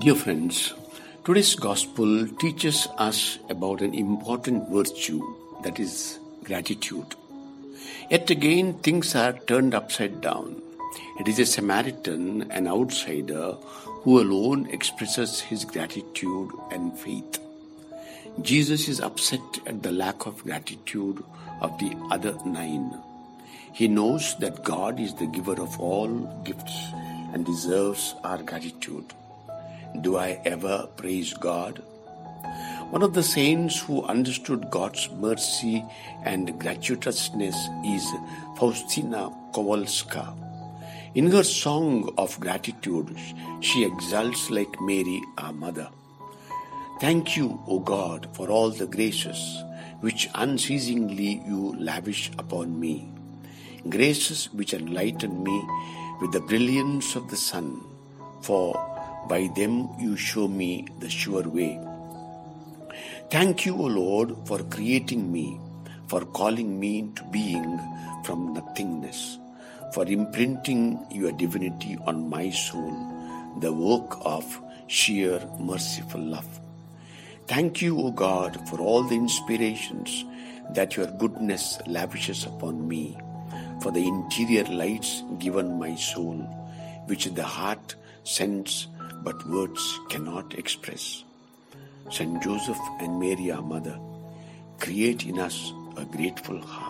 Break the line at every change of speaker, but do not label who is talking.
Dear friends, today's gospel teaches us about an important virtue that is gratitude. Yet again, things are turned upside down. It is a Samaritan, an outsider, who alone expresses his gratitude and faith. Jesus is upset at the lack of gratitude of the other nine. He knows that God is the giver of all gifts and deserves our gratitude. Do I ever praise God? One of the saints who understood God's mercy and gratuitousness is Faustina Kowalska. In her song of gratitude, she exults like Mary, our mother. Thank you, O God, for all the graces which unceasingly you lavish upon me, graces which enlighten me with the brilliance of the sun, for by them you show me the sure way. Thank you, O Lord, for creating me, for calling me into being from nothingness, for imprinting your divinity on my soul, the work of sheer merciful love. Thank you, O God, for all the inspirations that your goodness lavishes upon me, for the interior lights given my soul, which the heart sends but words cannot express. Saint Joseph and Mary, our mother, create in us a grateful heart.